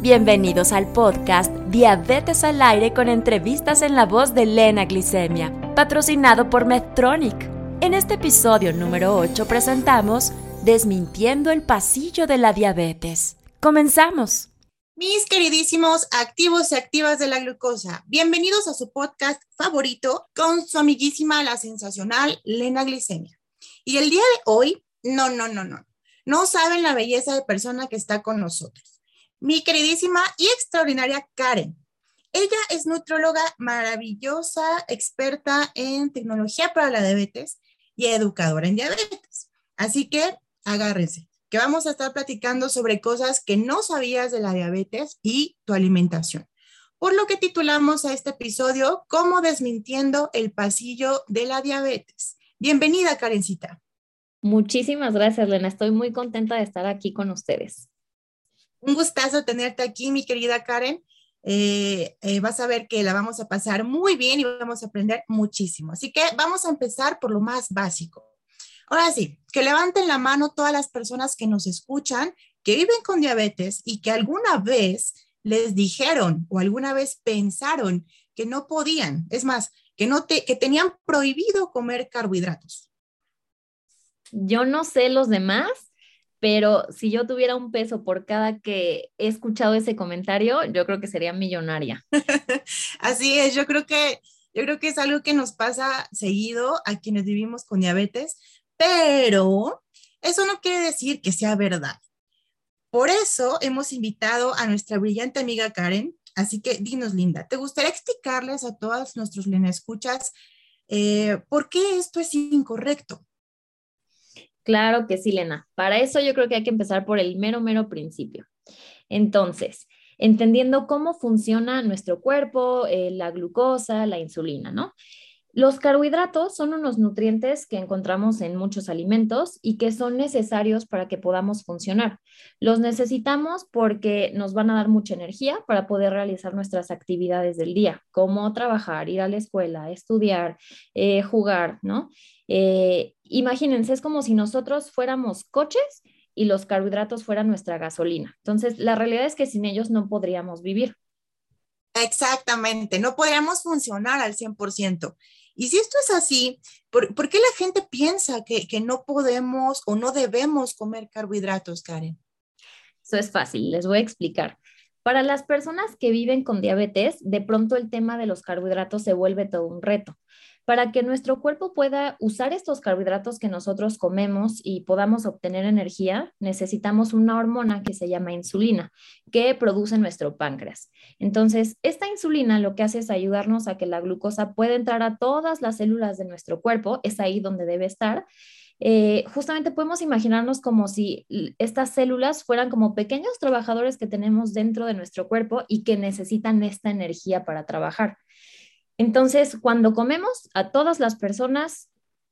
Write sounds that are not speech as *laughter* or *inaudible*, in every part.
Bienvenidos al podcast Diabetes al aire con entrevistas en la voz de Lena Glicemia, patrocinado por Medtronic. En este episodio número 8 presentamos Desmintiendo el pasillo de la diabetes. Comenzamos. Mis queridísimos activos y activas de la glucosa, bienvenidos a su podcast favorito con su amiguísima, la sensacional Lena Glicemia. Y el día de hoy, no, no, no, no, no saben la belleza de persona que está con nosotros. Mi queridísima y extraordinaria Karen. Ella es nutróloga maravillosa, experta en tecnología para la diabetes y educadora en diabetes. Así que agárrense que vamos a estar platicando sobre cosas que no sabías de la diabetes y tu alimentación. Por lo que titulamos a este episodio Cómo desmintiendo el pasillo de la diabetes. Bienvenida, Karencita. Muchísimas gracias, Lena. Estoy muy contenta de estar aquí con ustedes. Un gustazo tenerte aquí, mi querida Karen. Eh, eh, vas a ver que la vamos a pasar muy bien y vamos a aprender muchísimo. Así que vamos a empezar por lo más básico. Ahora sí, que levanten la mano todas las personas que nos escuchan, que viven con diabetes y que alguna vez les dijeron o alguna vez pensaron que no podían, es más, que, no te, que tenían prohibido comer carbohidratos. Yo no sé los demás, pero si yo tuviera un peso por cada que he escuchado ese comentario, yo creo que sería millonaria. *laughs* Así es, yo creo que yo creo que es algo que nos pasa seguido a quienes vivimos con diabetes, pero eso no quiere decir que sea verdad. Por eso hemos invitado a nuestra brillante amiga Karen. Así que dinos, Linda, ¿te gustaría explicarles a todos nuestros escuchas eh, por qué esto es incorrecto? Claro que sí, Lena. Para eso yo creo que hay que empezar por el mero, mero principio. Entonces, entendiendo cómo funciona nuestro cuerpo, eh, la glucosa, la insulina, ¿no? Los carbohidratos son unos nutrientes que encontramos en muchos alimentos y que son necesarios para que podamos funcionar. Los necesitamos porque nos van a dar mucha energía para poder realizar nuestras actividades del día, como trabajar, ir a la escuela, estudiar, eh, jugar, ¿no? Eh, imagínense, es como si nosotros fuéramos coches y los carbohidratos fueran nuestra gasolina. Entonces, la realidad es que sin ellos no podríamos vivir. Exactamente, no podríamos funcionar al 100%. Y si esto es así, ¿por, qué la gente piensa que, no podemos o no debemos comer carbohidratos, Karen? Eso es fácil, les voy a explicar. Para las personas que viven con diabetes, de pronto el tema de los carbohidratos se vuelve todo un reto para que nuestro cuerpo pueda usar estos carbohidratos que nosotros comemos y podamos obtener energía, necesitamos una hormona que se llama insulina, que produce nuestro páncreas. Entonces, esta insulina lo que hace es ayudarnos a que la glucosa pueda entrar a todas las células de nuestro cuerpo, es ahí donde debe estar. Eh, justamente podemos imaginarnos como si estas células fueran como pequeños trabajadores que tenemos dentro de nuestro cuerpo y que necesitan esta energía para trabajar. Entonces, cuando comemos, a todas las personas,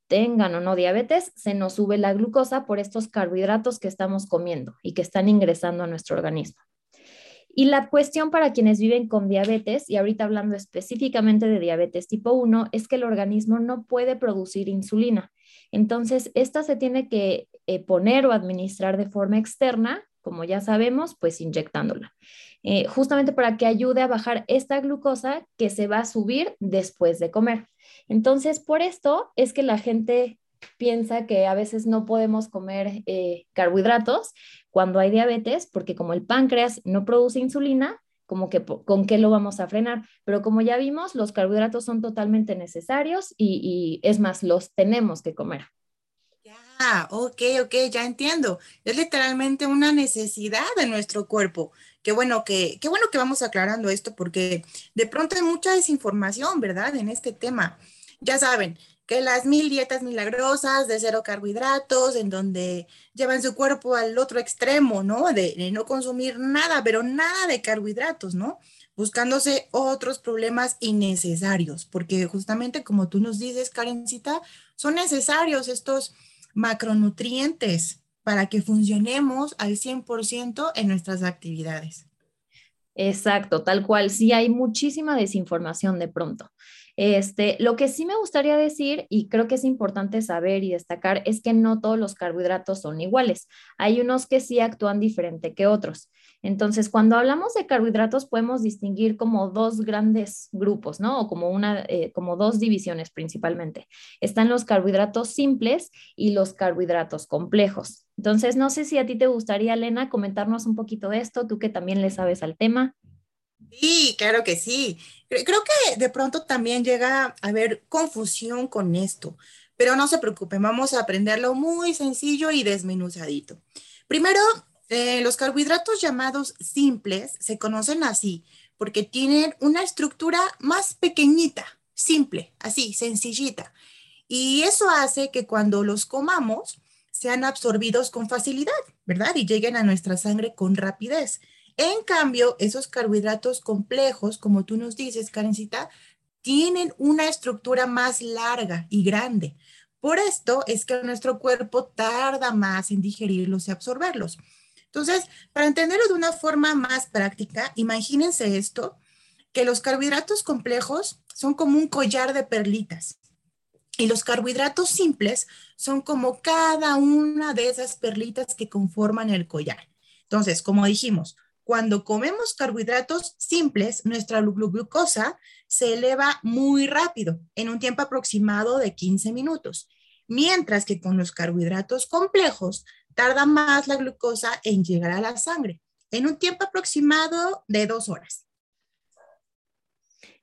tengan o no diabetes, se nos sube la glucosa por estos carbohidratos que estamos comiendo y que están ingresando a nuestro organismo. Y la cuestión para quienes viven con diabetes, y ahorita hablando específicamente de diabetes tipo 1, es que el organismo no puede producir insulina. Entonces, esta se tiene que eh, poner o administrar de forma externa, como ya sabemos, pues inyectándola. Eh, justamente para que ayude a bajar esta glucosa que se va a subir después de comer. Entonces, por esto es que la gente piensa que a veces no podemos comer eh, carbohidratos cuando hay diabetes, porque como el páncreas no produce insulina, como que con qué lo vamos a frenar. Pero como ya vimos, los carbohidratos son totalmente necesarios y, y es más, los tenemos que comer. Ah, ok, ok, ya entiendo. Es literalmente una necesidad de nuestro cuerpo. Qué bueno que, qué bueno que vamos aclarando esto porque de pronto hay mucha desinformación, ¿verdad? En este tema. Ya saben que las mil dietas milagrosas de cero carbohidratos, en donde llevan su cuerpo al otro extremo, ¿no? De, de no consumir nada, pero nada de carbohidratos, ¿no? Buscándose otros problemas innecesarios, porque justamente como tú nos dices, Karencita, son necesarios estos macronutrientes para que funcionemos al 100% en nuestras actividades. Exacto, tal cual. Sí, hay muchísima desinformación de pronto. Este, lo que sí me gustaría decir, y creo que es importante saber y destacar, es que no todos los carbohidratos son iguales. Hay unos que sí actúan diferente que otros. Entonces, cuando hablamos de carbohidratos, podemos distinguir como dos grandes grupos, ¿no? O como, una, eh, como dos divisiones principalmente. Están los carbohidratos simples y los carbohidratos complejos. Entonces, no sé si a ti te gustaría, Elena, comentarnos un poquito de esto, tú que también le sabes al tema. Sí, claro que sí. Creo que de pronto también llega a haber confusión con esto, pero no se preocupen, vamos a aprenderlo muy sencillo y desmenuzadito. Primero, eh, los carbohidratos llamados simples se conocen así porque tienen una estructura más pequeñita, simple, así, sencillita. Y eso hace que cuando los comamos sean absorbidos con facilidad, ¿verdad? Y lleguen a nuestra sangre con rapidez. En cambio, esos carbohidratos complejos, como tú nos dices, Karencita, tienen una estructura más larga y grande. Por esto es que nuestro cuerpo tarda más en digerirlos y absorberlos. Entonces, para entenderlo de una forma más práctica, imagínense esto, que los carbohidratos complejos son como un collar de perlitas y los carbohidratos simples son como cada una de esas perlitas que conforman el collar. Entonces, como dijimos, cuando comemos carbohidratos simples, nuestra glucosa se eleva muy rápido, en un tiempo aproximado de 15 minutos, mientras que con los carbohidratos complejos tarda más la glucosa en llegar a la sangre, en un tiempo aproximado de dos horas.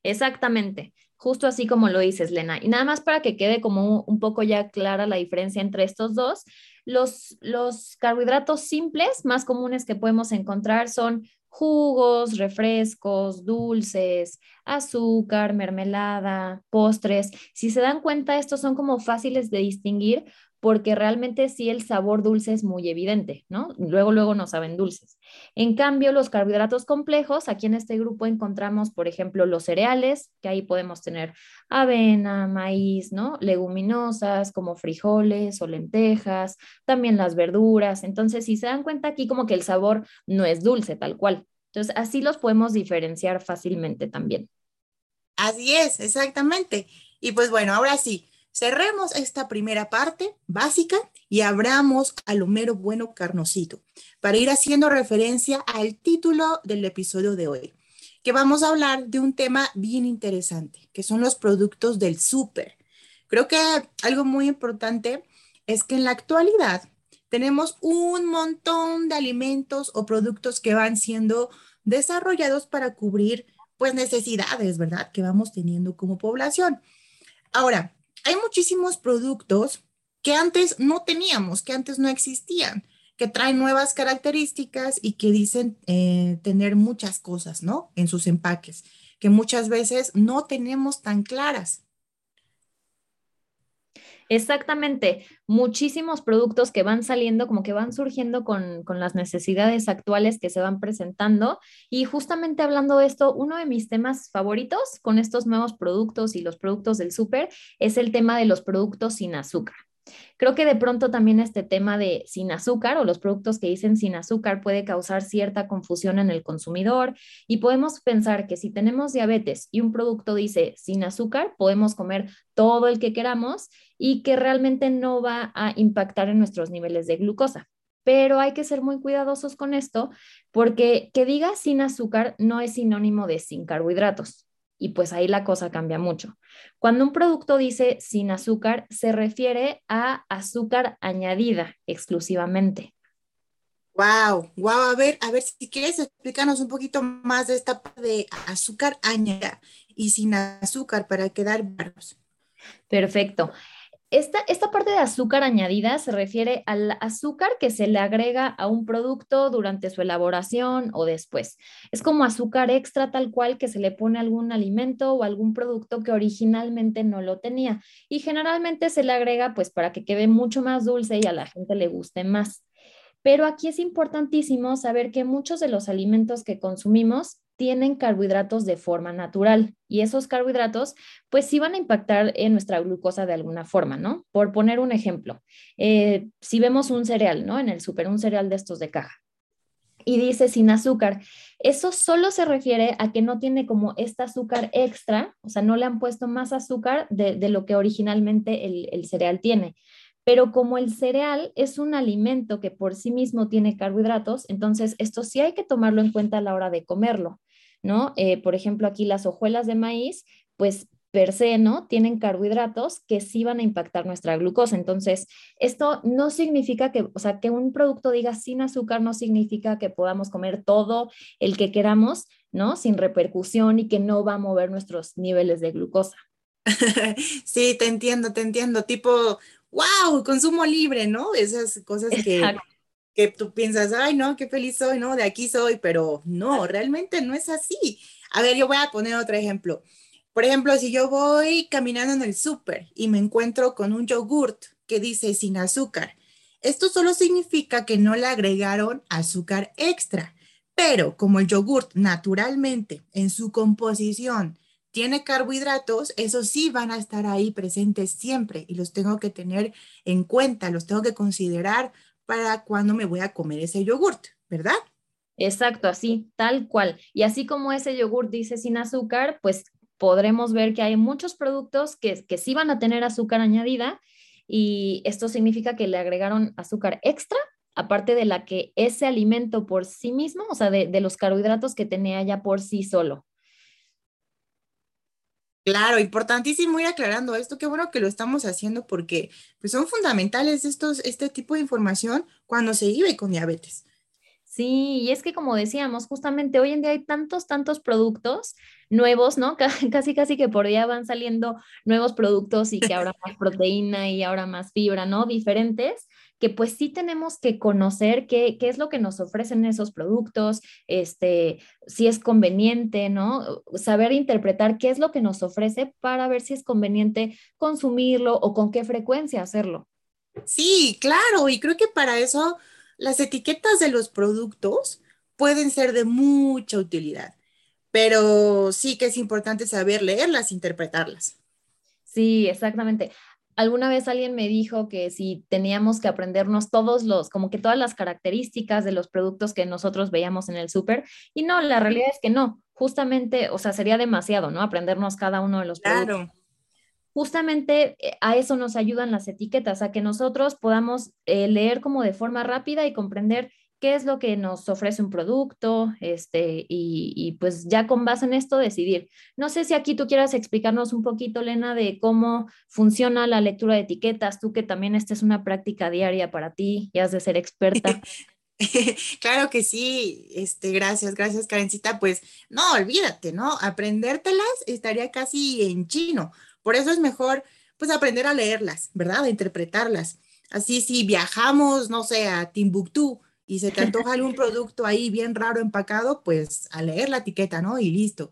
Exactamente, justo así como lo dices, Lena. Y nada más para que quede como un poco ya clara la diferencia entre estos dos, los, los carbohidratos simples más comunes que podemos encontrar son jugos, refrescos, dulces, azúcar, mermelada, postres. Si se dan cuenta, estos son como fáciles de distinguir porque realmente sí el sabor dulce es muy evidente, ¿no? Luego, luego no saben dulces. En cambio, los carbohidratos complejos, aquí en este grupo encontramos, por ejemplo, los cereales, que ahí podemos tener avena, maíz, ¿no? Leguminosas como frijoles o lentejas, también las verduras. Entonces, si se dan cuenta aquí como que el sabor no es dulce tal cual. Entonces, así los podemos diferenciar fácilmente también. Así es, exactamente. Y pues bueno, ahora sí, Cerremos esta primera parte básica y abramos al Homero Bueno Carnosito para ir haciendo referencia al título del episodio de hoy, que vamos a hablar de un tema bien interesante, que son los productos del súper. Creo que algo muy importante es que en la actualidad tenemos un montón de alimentos o productos que van siendo desarrollados para cubrir pues necesidades, ¿verdad? Que vamos teniendo como población. Ahora, hay muchísimos productos que antes no teníamos, que antes no existían, que traen nuevas características y que dicen eh, tener muchas cosas, ¿no? En sus empaques, que muchas veces no tenemos tan claras. Exactamente, muchísimos productos que van saliendo, como que van surgiendo con, con, las necesidades actuales que se van presentando. Y justamente hablando de esto, uno de mis temas favoritos con estos nuevos productos y los productos del súper es el tema de los productos sin azúcar. Creo que de pronto también este tema de sin azúcar o los productos que dicen sin azúcar puede causar cierta confusión en el consumidor y podemos pensar que si tenemos diabetes y un producto dice sin azúcar, podemos comer todo el que queramos y que realmente no va a impactar en nuestros niveles de glucosa. Pero hay que ser muy cuidadosos con esto porque que diga sin azúcar no es sinónimo de sin carbohidratos y pues ahí la cosa cambia mucho. Cuando un producto dice sin azúcar, se refiere a azúcar añadida exclusivamente. Wow, wow, a ver, a ver si quieres explicarnos un poquito más de esta parte de azúcar añadida y sin azúcar para quedar claros. Perfecto. Esta, parte de azúcar añadida se refiere al azúcar que se le agrega a un producto durante su elaboración o después. Es como azúcar extra tal cual que se le pone a algún alimento o algún producto que originalmente no lo tenía. Y generalmente se le agrega pues para que quede mucho más dulce y a la gente le guste más. Pero aquí es importantísimo saber que muchos de los alimentos que consumimos tienen carbohidratos de forma natural y esos carbohidratos pues sí van a impactar en nuestra glucosa de alguna forma, ¿no? Por poner un ejemplo, eh, si vemos un cereal, ¿no? En el súper, un cereal de estos de caja y dice sin azúcar, eso solo se refiere a que no tiene como este azúcar extra, o sea, no le han puesto más azúcar de, lo que originalmente el cereal tiene Pero como el cereal es un alimento que por sí mismo tiene carbohidratos, entonces esto sí hay que tomarlo en cuenta a la hora de comerlo, ¿no? Eh, por ejemplo, aquí las hojuelas de maíz, pues per se, ¿no? Tienen carbohidratos que sí van a impactar nuestra glucosa. Entonces, esto no significa que, o sea, que un producto diga sin azúcar no significa que podamos comer todo el que queramos, ¿no? Sin repercusión y que no va a mover nuestros niveles de glucosa. *laughs* Sí, te entiendo, te entiendo. Tipo, wow, consumo libre, ¿no? Esas cosas que, que tú piensas, ay, no, qué feliz soy, ¿no? De aquí soy, pero no, realmente no es así. A ver, yo voy a poner otro ejemplo. Por ejemplo, si yo voy caminando en el súper y me encuentro con un yogurt que dice sin azúcar, esto solo significa que no le agregaron azúcar extra. Pero como el yogurt naturalmente en su composición tiene carbohidratos, esos sí van a estar ahí presentes siempre y los tengo que tener en cuenta, los tengo que considerar para cuando me voy a comer ese yogurt, ¿verdad? Exacto, así, tal cual. Y así como ese yogurt dice sin azúcar, pues podremos ver que hay muchos productos que, que sí van a tener azúcar añadida y esto significa que le agregaron azúcar extra, aparte de la que ese alimento por sí mismo, o sea, de, de los carbohidratos que tenía ya por sí solo. Claro, importantísimo ir aclarando esto. Qué bueno que lo estamos haciendo porque pues, son fundamentales estos, este tipo de información cuando se vive con diabetes. Sí, y es que como decíamos, justamente hoy en día hay tantos, tantos productos nuevos, ¿no? Casi, casi que por día van saliendo nuevos productos y que ahora *laughs* más proteína y ahora más fibra, ¿no? Diferentes, que pues sí tenemos que conocer qué, qué es lo que nos ofrecen esos productos, este, si es conveniente, ¿no? Saber interpretar qué es lo que nos ofrece para ver si es conveniente consumirlo o con qué frecuencia hacerlo. Sí, claro, y creo que para eso las etiquetas de los productos pueden ser de mucha utilidad, pero sí que es importante saber leerlas, interpretarlas. Sí, exactamente. Alguna vez alguien me dijo que si teníamos que aprendernos todos los, como que todas las características de los productos que nosotros veíamos en el súper, y no, la realidad es que no, justamente, o sea, sería demasiado, ¿no? Aprendernos cada uno de los claro. productos justamente eh, a eso nos ayudan las etiquetas, a que nosotros podamos eh, leer como de forma rápida y comprender qué es lo que nos ofrece un producto, este, y, y, pues ya con base en esto decidir. No sé si aquí tú quieras explicarnos un poquito, Lena, de cómo funciona la lectura de etiquetas, tú que también esta es una práctica diaria para ti y has de ser experta. *laughs* claro que sí, este, gracias, gracias, Karencita. Pues no, olvídate, ¿no? Aprendértelas estaría casi en chino por eso es mejor, pues, aprender a leerlas, ¿verdad? A interpretarlas. Así, si viajamos, no sé, a Timbuktu y se te antoja algún *laughs* producto ahí bien raro empacado, pues a leer la etiqueta, ¿no? Y listo.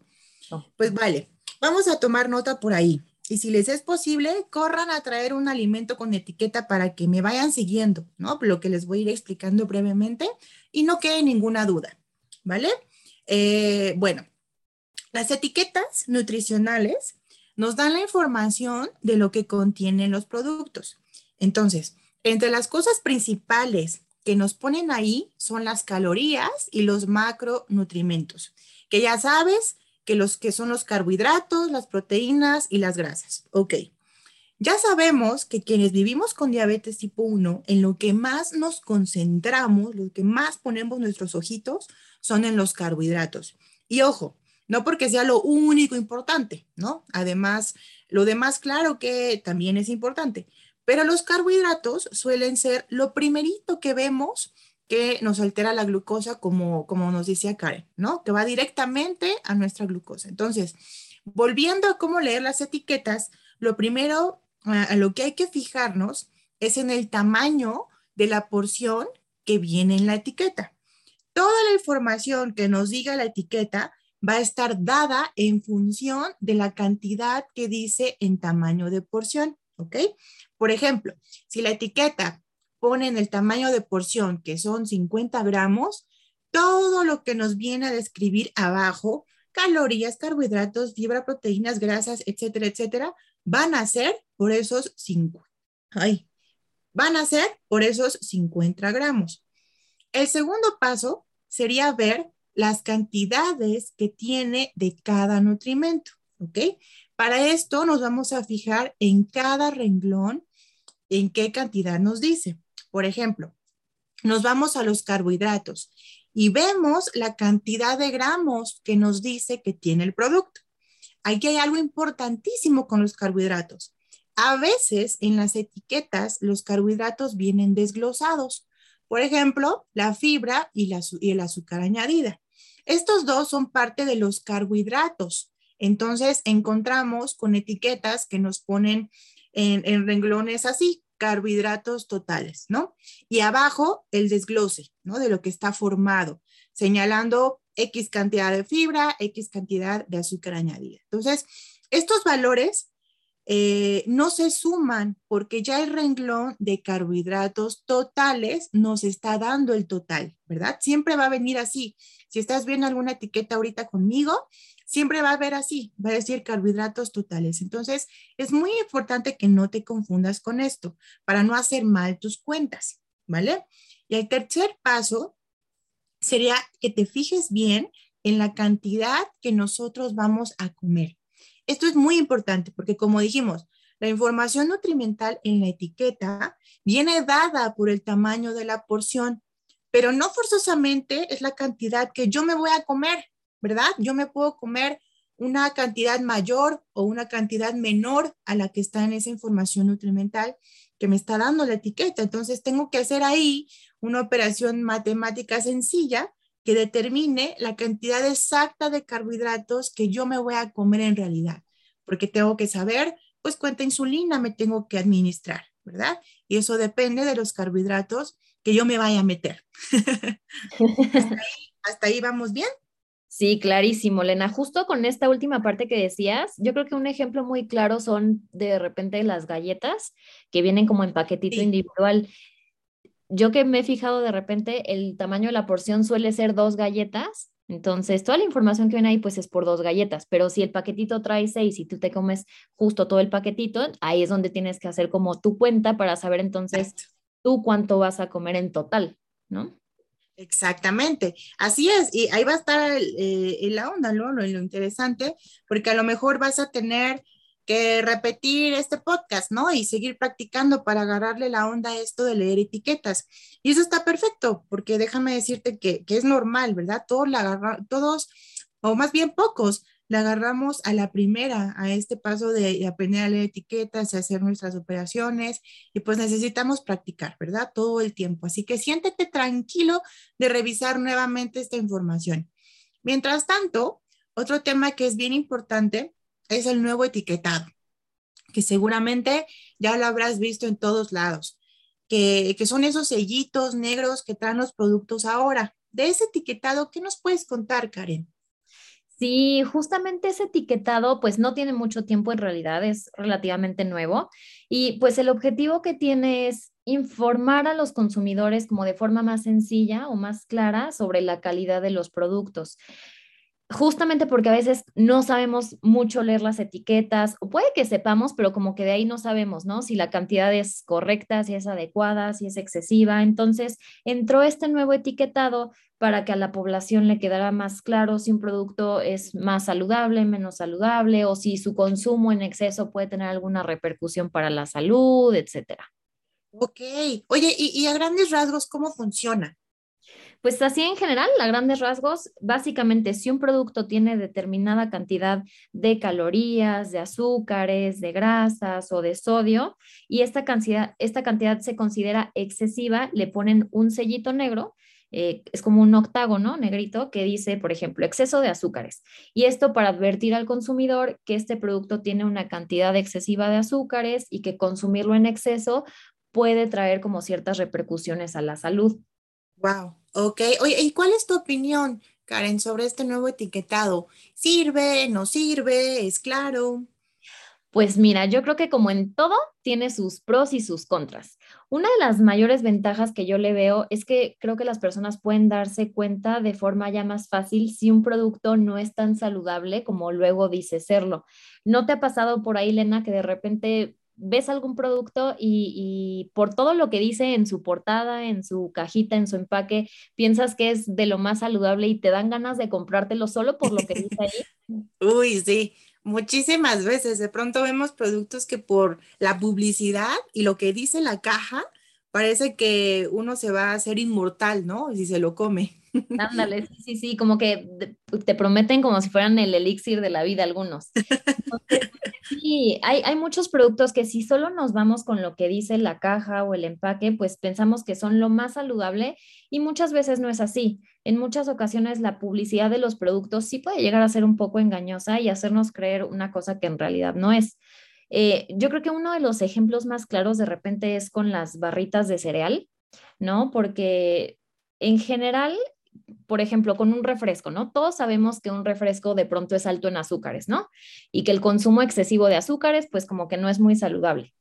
Pues vale, vamos a tomar nota por ahí. Y si les es posible, corran a traer un alimento con etiqueta para que me vayan siguiendo, ¿no? Lo que les voy a ir explicando brevemente y no quede ninguna duda, ¿vale? Eh, bueno, las etiquetas nutricionales nos dan la información de lo que contienen los productos. Entonces, entre las cosas principales que nos ponen ahí son las calorías y los macronutrimentos, que ya sabes que los que son los carbohidratos, las proteínas y las grasas. Ok. Ya sabemos que quienes vivimos con diabetes tipo 1, en lo que más nos concentramos, lo que más ponemos nuestros ojitos, son en los carbohidratos. Y ojo, no porque sea lo único importante, ¿no? Además, lo demás, claro que también es importante, pero los carbohidratos suelen ser lo primerito que vemos que nos altera la glucosa, como, como nos decía Karen, ¿no? Que va directamente a nuestra glucosa. Entonces, volviendo a cómo leer las etiquetas, lo primero a lo que hay que fijarnos es en el tamaño de la porción que viene en la etiqueta. Toda la información que nos diga la etiqueta va a estar dada en función de la cantidad que dice en tamaño de porción, ¿ok? Por ejemplo, si la etiqueta pone en el tamaño de porción que son 50 gramos, todo lo que nos viene a describir abajo, calorías, carbohidratos, fibra, proteínas, grasas, etcétera, etcétera, van a ser por esos 50. Ay, van a ser por esos 50 gramos. El segundo paso sería ver las cantidades que tiene de cada nutrimento, ¿ok? Para esto nos vamos a fijar en cada renglón en qué cantidad nos dice. Por ejemplo, nos vamos a los carbohidratos y vemos la cantidad de gramos que nos dice que tiene el producto. Aquí hay algo importantísimo con los carbohidratos. A veces en las etiquetas los carbohidratos vienen desglosados. Por ejemplo, la fibra y, y el azúcar añadida. Estos dos son parte de los carbohidratos. Entonces encontramos con etiquetas que nos ponen en, en renglones así, carbohidratos totales, ¿no? Y abajo el desglose, ¿no? De lo que está formado, señalando X cantidad de fibra, X cantidad de azúcar añadida. Entonces, estos valores eh, no se suman porque ya el renglón de carbohidratos totales nos está dando el total, ¿verdad? Siempre va a venir así. Si estás viendo alguna etiqueta ahorita conmigo, siempre va a ver así, va a decir carbohidratos totales. Entonces, es muy importante que no te confundas con esto para no hacer mal tus cuentas, ¿vale? Y el tercer paso sería que te fijes bien en la cantidad que nosotros vamos a comer. Esto es muy importante porque, como dijimos, la información nutrimental en la etiqueta viene dada por el tamaño de la porción, pero no forzosamente es la cantidad que yo me voy a comer. ¿Verdad? Yo me puedo comer una cantidad mayor o una cantidad menor a la que está en esa información nutrimental que me está dando la etiqueta. Entonces tengo que hacer ahí una operación matemática sencilla que determine la cantidad exacta de carbohidratos que yo me voy a comer en realidad, porque tengo que saber, pues cuánta insulina me tengo que administrar, ¿verdad? Y eso depende de los carbohidratos que yo me vaya a meter. *laughs* hasta ahí vamos bien. Sí, clarísimo, Lena. Justo con esta última parte que decías, yo creo que un ejemplo muy claro son de repente las galletas que vienen como en paquetito individual. Yo que me he fijado de repente, el tamaño de la porción suele ser dos galletas. Entonces, toda la información que viene ahí, pues es por dos galletas. Pero si el paquetito trae seis y tú te comes justo todo el paquetito, ahí es donde tienes que hacer como tu cuenta para saber entonces tú cuánto vas a comer en total, ¿no? Exactamente, así es, y ahí va a estar eh, la onda, ¿no? Lo, lo, interesante, porque a lo mejor vas a tener que repetir este podcast, ¿no? Y seguir practicando para agarrarle la onda a esto de leer etiquetas. Y eso está perfecto, porque déjame decirte que, que es normal, ¿verdad? Todos, la todos, o más bien pocos, le agarramos a la primera, a este paso de aprender a leer etiquetas y hacer nuestras operaciones y pues necesitamos practicar, ¿verdad? Todo el tiempo. Así que siéntete tranquilo de revisar nuevamente esta información. Mientras tanto, otro tema que es bien importante es el nuevo etiquetado, que seguramente ya lo habrás visto en todos lados, que, que son esos sellitos negros que traen los productos ahora. De ese etiquetado, ¿qué nos puedes contar, Karen? Sí, justamente ese etiquetado pues no tiene mucho tiempo en realidad, es relativamente nuevo y pues el objetivo que tiene es informar a los consumidores como de forma más sencilla o más clara sobre la calidad de los productos justamente porque a veces no sabemos mucho leer las etiquetas, o puede que sepamos, pero como que de ahí no sabemos, ¿no? Si la cantidad es correcta, si es adecuada, si es excesiva. Entonces, entró este nuevo etiquetado para que a la población le quedara más claro si un producto es más saludable, menos saludable, o si su consumo en exceso puede tener alguna repercusión para la salud, etcétera. Ok. Oye, y, y a grandes rasgos, ¿cómo funciona? Pues así en general, a grandes rasgos, básicamente si un producto tiene determinada cantidad de calorías, de azúcares, de grasas o de sodio y esta cantidad, esta cantidad se considera excesiva, le ponen un sellito negro eh, es como un octágono negrito que dice, por ejemplo, exceso de azúcares. Y esto para advertir al consumidor que este producto tiene una cantidad excesiva de azúcares y que consumirlo en exceso puede traer como ciertas repercusiones a la salud. Wow, ok. Oye, ¿y cuál es tu opinión, Karen, sobre este nuevo etiquetado? ¿Sirve? ¿No sirve? ¿Es claro? Pues mira, yo creo que como en todo, tiene sus pros y sus contras. Una de las mayores ventajas que yo le veo es que creo que las personas pueden darse cuenta de forma ya más fácil si un producto no es tan saludable como luego dice serlo. ¿No te ha pasado por ahí, Lena, que de repente ves algún producto y, por todo lo que dice en su portada, en su cajita, en su empaque, piensas que es de lo más saludable y te dan ganas de comprártelo solo por lo que dice ahí. *laughs* Uy, sí. Muchísimas veces. De pronto vemos productos que por la publicidad y lo que dice la caja, parece que uno se va a hacer inmortal, ¿no? Si se lo come. Ándale, sí, sí, sí, como que te prometen como si fueran el elixir de la vida algunos. *laughs* sí, hay, hay muchos productos que si solo nos vamos con lo que dice la caja o el empaque, pues pensamos que son lo más saludable y muchas veces no es así. En muchas ocasiones la publicidad de los productos sí puede llegar a ser un poco engañosa y hacernos creer una cosa que en realidad no es. Eh, yo creo que uno de los ejemplos más claros de repente es con las barritas de cereal, ¿no? Porque en general por ejemplo, con un refresco, ¿no? Todos sabemos que un refresco de pronto es alto en azúcares, ¿no? Y que el consumo excesivo de azúcares, pues como que no es muy saludable.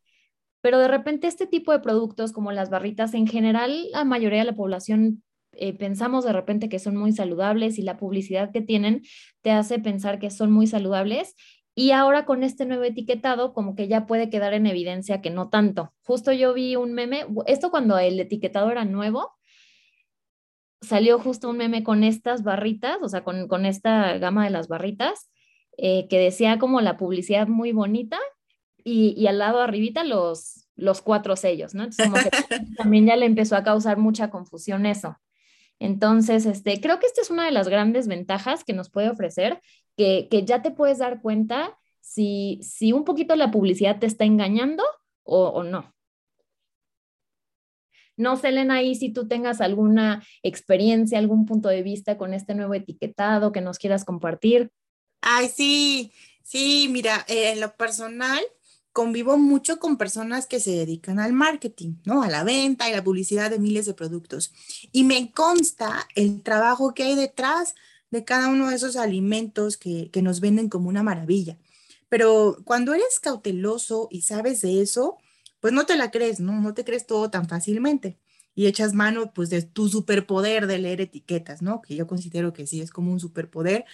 Pero de repente este tipo de productos como las barritas, en general, la mayoría de la población eh, pensamos de repente que son muy saludables y la publicidad que tienen te hace pensar que son muy saludables. Y ahora con este nuevo etiquetado, como que ya puede quedar en evidencia que no tanto. Justo yo vi un meme, esto cuando el etiquetado era nuevo, salió justo un meme con estas barritas, o sea, con, esta gama de las barritas, eh, que decía como la publicidad muy bonita y, al lado arribita los, los cuatro sellos, ¿no? Entonces, como que *laughs* también ya le empezó a causar mucha confusión eso. Entonces, este, creo que esta es una de las grandes ventajas que nos puede ofrecer, que, ya te puedes dar cuenta si, si un poquito la publicidad te está engañando o, o no. No sé, Elena, ahí si tú tengas alguna experiencia, algún punto de vista con este nuevo etiquetado que nos quieras compartir. Ay, sí, sí, mira, eh, en lo personal convivo mucho con personas que se dedican al marketing, ¿no? A la venta y la publicidad de miles de productos. Y me consta el trabajo que hay detrás de cada uno de esos alimentos que, que nos venden como una maravilla. Pero cuando eres cauteloso y sabes de eso, pues no te la crees, ¿no? No te crees todo tan fácilmente y echas mano pues de tu superpoder de leer etiquetas, ¿no? Que yo considero que sí es como un superpoder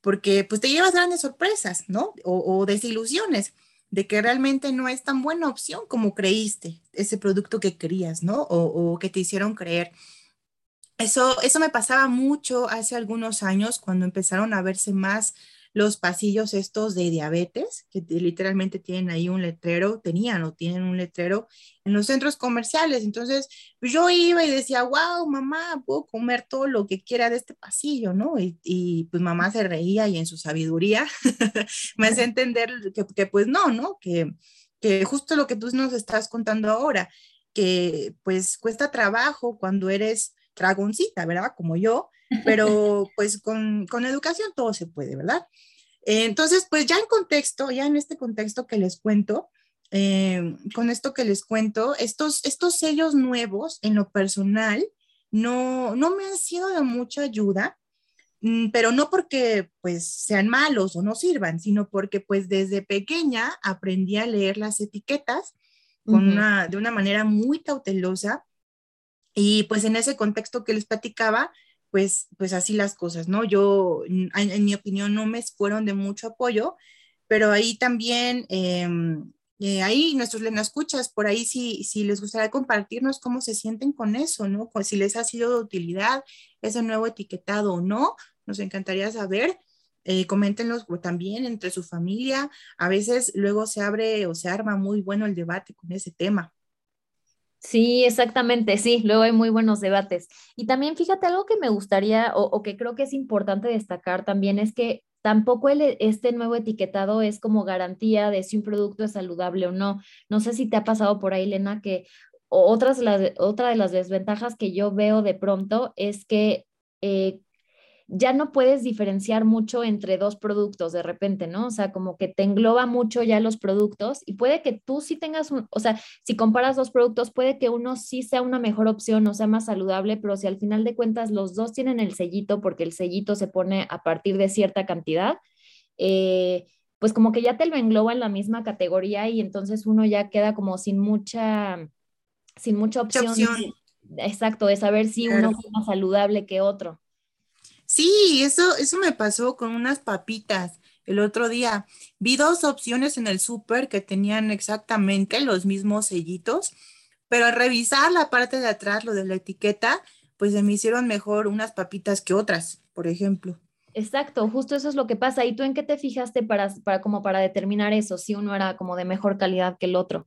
porque pues te llevas grandes sorpresas, ¿no? O, desilusiones de que realmente no es tan buena opción como creíste ese producto que querías, ¿no? O, o que te hicieron creer. Eso, eso me pasaba mucho hace algunos años cuando empezaron a verse más los pasillos estos de diabetes, que literalmente tienen ahí un letrero, tenían o tienen un letrero en los centros comerciales. Entonces, pues, yo iba y decía, wow, mamá, puedo comer todo lo que quiera de este pasillo, ¿no? Y, pues mamá se reía y en su sabiduría *laughs* me hace entender que, que, pues no, ¿no? Que, que justo lo que tú nos estás contando ahora, que pues cuesta trabajo cuando eres dragoncita, ¿verdad? Como yo, pero pues con, con educación todo se puede, ¿verdad? entonces, pues ya en contexto, ya en este contexto que les cuento, eh, con esto que les cuento, estos, estos sellos nuevos en lo personal no, no me han sido de mucha ayuda, mm, pero no porque pues sean malos o no sirvan, sino porque pues desde pequeña aprendí a leer las etiquetas con una, de una manera muy cautelosa y pues en ese contexto que les platicaba, pues, pues así las cosas, ¿no? Yo, en, mi opinión, no me fueron de mucho apoyo, pero ahí también, em, eh, ahí nuestros escuchas, por ahí si, si les gustaría compartirnos cómo se sienten con eso, ¿no? Si les ha sido de utilidad ese nuevo etiquetado o no, nos encantaría saber. Eh, coméntenlos también entre su familia. A veces luego se abre o se arma muy bueno el debate con ese tema. Sí, exactamente, sí, luego hay muy buenos debates. Y también fíjate, algo que me gustaría o, que creo que es importante destacar también es que tampoco este nuevo etiquetado es como garantía de si un producto es saludable o no. No sé si te ha pasado por ahí, Elena, que otras, otra de las desventajas que yo veo de pronto es que eh, ya no puedes diferenciar mucho entre dos productos de repente, ¿no? O sea, como que te engloba mucho ya los productos y puede que tú sí tengas un, o sea, si comparas dos productos, puede que uno sí sea una mejor opción o sea más saludable, pero si al final de cuentas los dos tienen el sellito, porque el sellito se pone a partir de cierta cantidad, eh, pues como que ya te lo engloba en la misma categoría y entonces uno ya queda como sin mucha, sin mucha opción. Exacto, de saber si uno es más saludable que otro. Sí, eso, eso me pasó con unas papitas el otro día. Vi dos opciones en el súper que tenían exactamente los mismos sellitos, pero al revisar la parte de atrás, lo de la etiqueta, pues se me hicieron mejor unas papitas que otras, por ejemplo. Exacto, justo eso es lo que pasa. ¿Y tú en qué te fijaste para, para, como para determinar eso, si uno era como de mejor calidad que el otro?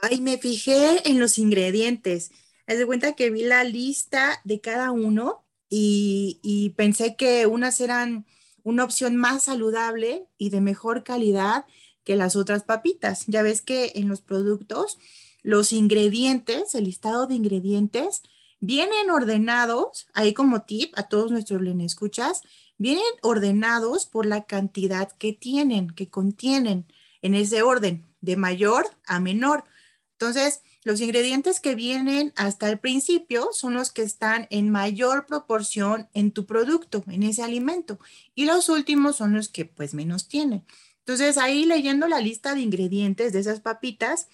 Ay, me fijé en los ingredientes. Haz de cuenta que vi la lista de cada uno y, pensé que unas eran una opción más saludable y de mejor calidad que las otras papitas. Ya ves que en los productos los ingredientes, el listado de ingredientes, vienen ordenados, ahí como tip a todos nuestros escuchas, vienen ordenados por la cantidad que tienen, que contienen, en ese orden, de mayor a menor. Entonces, los ingredientes que vienen hasta el principio son los que están en mayor proporción en tu producto, en ese alimento. Y los últimos son los que pues menos tienen. Entonces, ahí leyendo la lista de ingredientes de esas papitas,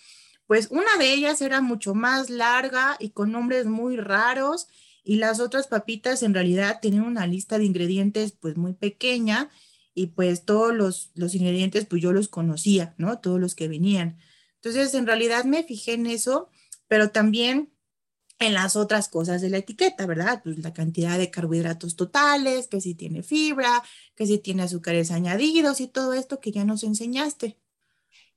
pues una de ellas era mucho más larga y con nombres muy raros y las otras papitas en realidad tienen una lista de ingredientes pues muy pequeña y pues todos los, los ingredientes pues yo los conocía, ¿no? Todos los que venían. Entonces en realidad me fijé en eso, pero también en las otras cosas de la etiqueta, ¿verdad? Pues la cantidad de carbohidratos totales, que si tiene fibra, que si tiene azúcares añadidos y todo esto que ya nos enseñaste.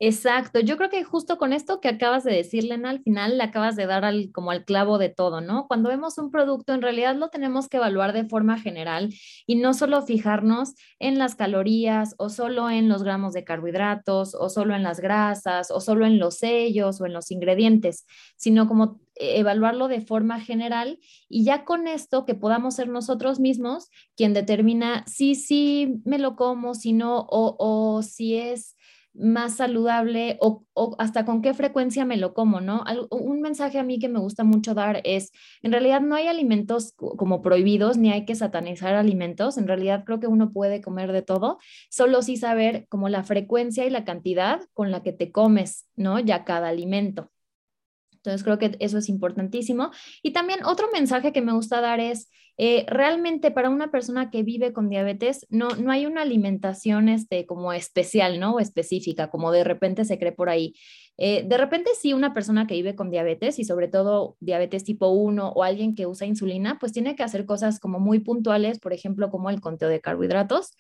Exacto, yo creo que justo con esto que acabas de decir, Lena, al final le acabas de dar al, como al clavo de todo, ¿no? Cuando vemos un producto, en realidad lo tenemos que evaluar de forma general y no solo fijarnos en las calorías o solo en los gramos de carbohidratos o solo en las grasas o solo en los sellos o en los ingredientes, sino como evaluarlo de forma general y ya con esto que podamos ser nosotros mismos quien determina si sí me lo como, si no, o, o si es más saludable o, hasta con qué frecuencia me lo como, ¿no? un mensaje a mí que me gusta mucho dar es, en realidad no hay alimentos como prohibidos, ni hay que satanizar alimentos, en realidad creo que uno puede comer de todo, solo sí saber como la frecuencia y la cantidad con la que te comes, ¿no? Ya cada alimento. Entonces creo que eso es importantísimo. Y también otro mensaje que me gusta dar es, eh, realmente para una persona que vive con diabetes no, no hay una alimentación este, como especial, ¿no? O específica, como de repente se cree por ahí. Eh, de repente sí, una persona que vive con diabetes y sobre todo diabetes tipo 1 o alguien que usa insulina, pues tiene que hacer cosas como muy puntuales, por ejemplo, como el conteo de carbohidratos,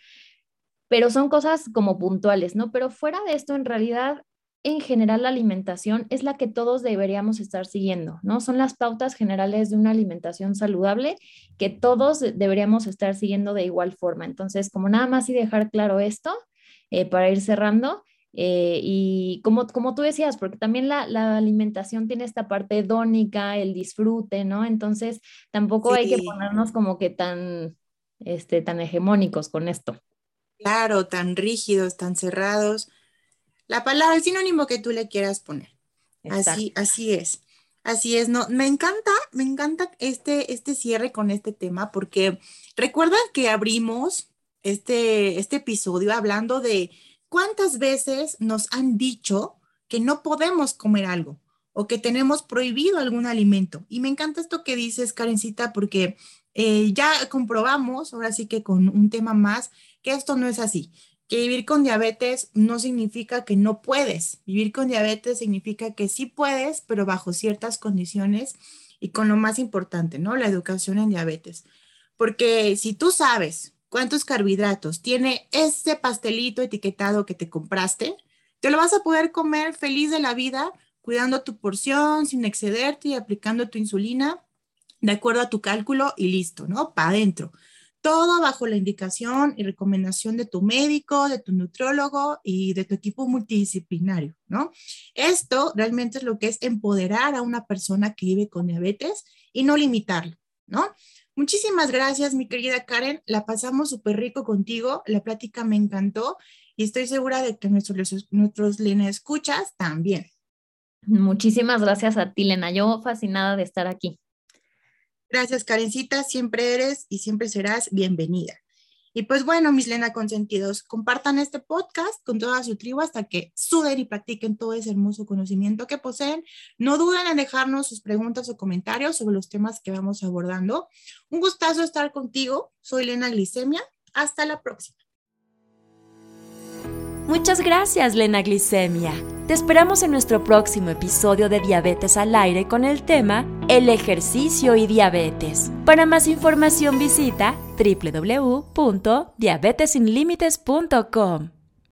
pero son cosas como puntuales, ¿no? Pero fuera de esto, en realidad, en general la alimentación es la que todos deberíamos estar siguiendo, ¿no? Son las pautas generales de una alimentación saludable que todos deberíamos estar siguiendo de igual forma. Entonces, como nada más y dejar claro esto eh, para ir cerrando. Eh, y como, como tú decías, porque también la, alimentación tiene esta parte hedónica, el disfrute, ¿no? Entonces, tampoco hay que ponernos como que tan, este, tan hegemónicos con esto. Claro, tan rígidos, tan cerrados la palabra, el sinónimo que tú le quieras poner. Así, así es. Así es, no, me encanta, me encanta este, este cierre con este tema porque recuerdan que abrimos este, este episodio hablando de cuántas veces nos han dicho que no podemos comer algo o que tenemos prohibido algún alimento. Y me encanta esto que dices, Karencita, porque eh, ya comprobamos, ahora sí que con un tema más, que esto no es así que vivir con diabetes no significa que no puedes. Vivir con diabetes significa que sí puedes, pero bajo ciertas condiciones y con lo más importante, ¿no? La educación en diabetes. Porque si tú sabes cuántos carbohidratos tiene ese pastelito etiquetado que te compraste, te lo vas a poder comer feliz de la vida, cuidando tu porción, sin excederte y aplicando tu insulina de acuerdo a tu cálculo y listo, ¿no? Para adentro todo bajo la indicación y recomendación de tu médico, de tu nutriólogo y de tu equipo multidisciplinario, ¿no? Esto realmente es lo que es empoderar a una persona que vive con diabetes y no limitarlo, ¿no? Muchísimas gracias, mi querida Karen. La pasamos súper rico contigo. La plática me encantó y estoy segura de que nuestros, nuestros Lena escuchas también. Muchísimas gracias a ti, Lena. Yo fascinada de estar aquí. Gracias, Karencita. Siempre eres y siempre serás bienvenida. Y pues bueno, mis Lena consentidos, compartan este podcast con toda su tribu hasta que suden y practiquen todo ese hermoso conocimiento que poseen. No duden en dejarnos sus preguntas o comentarios sobre los temas que vamos abordando. Un gustazo estar contigo. Soy Lena Glicemia. Hasta la próxima. Muchas gracias, Lena Glicemia. Te esperamos en nuestro próximo episodio de Diabetes al Aire con el tema El ejercicio y diabetes. Para más información visita www.diabetesinlimites.com.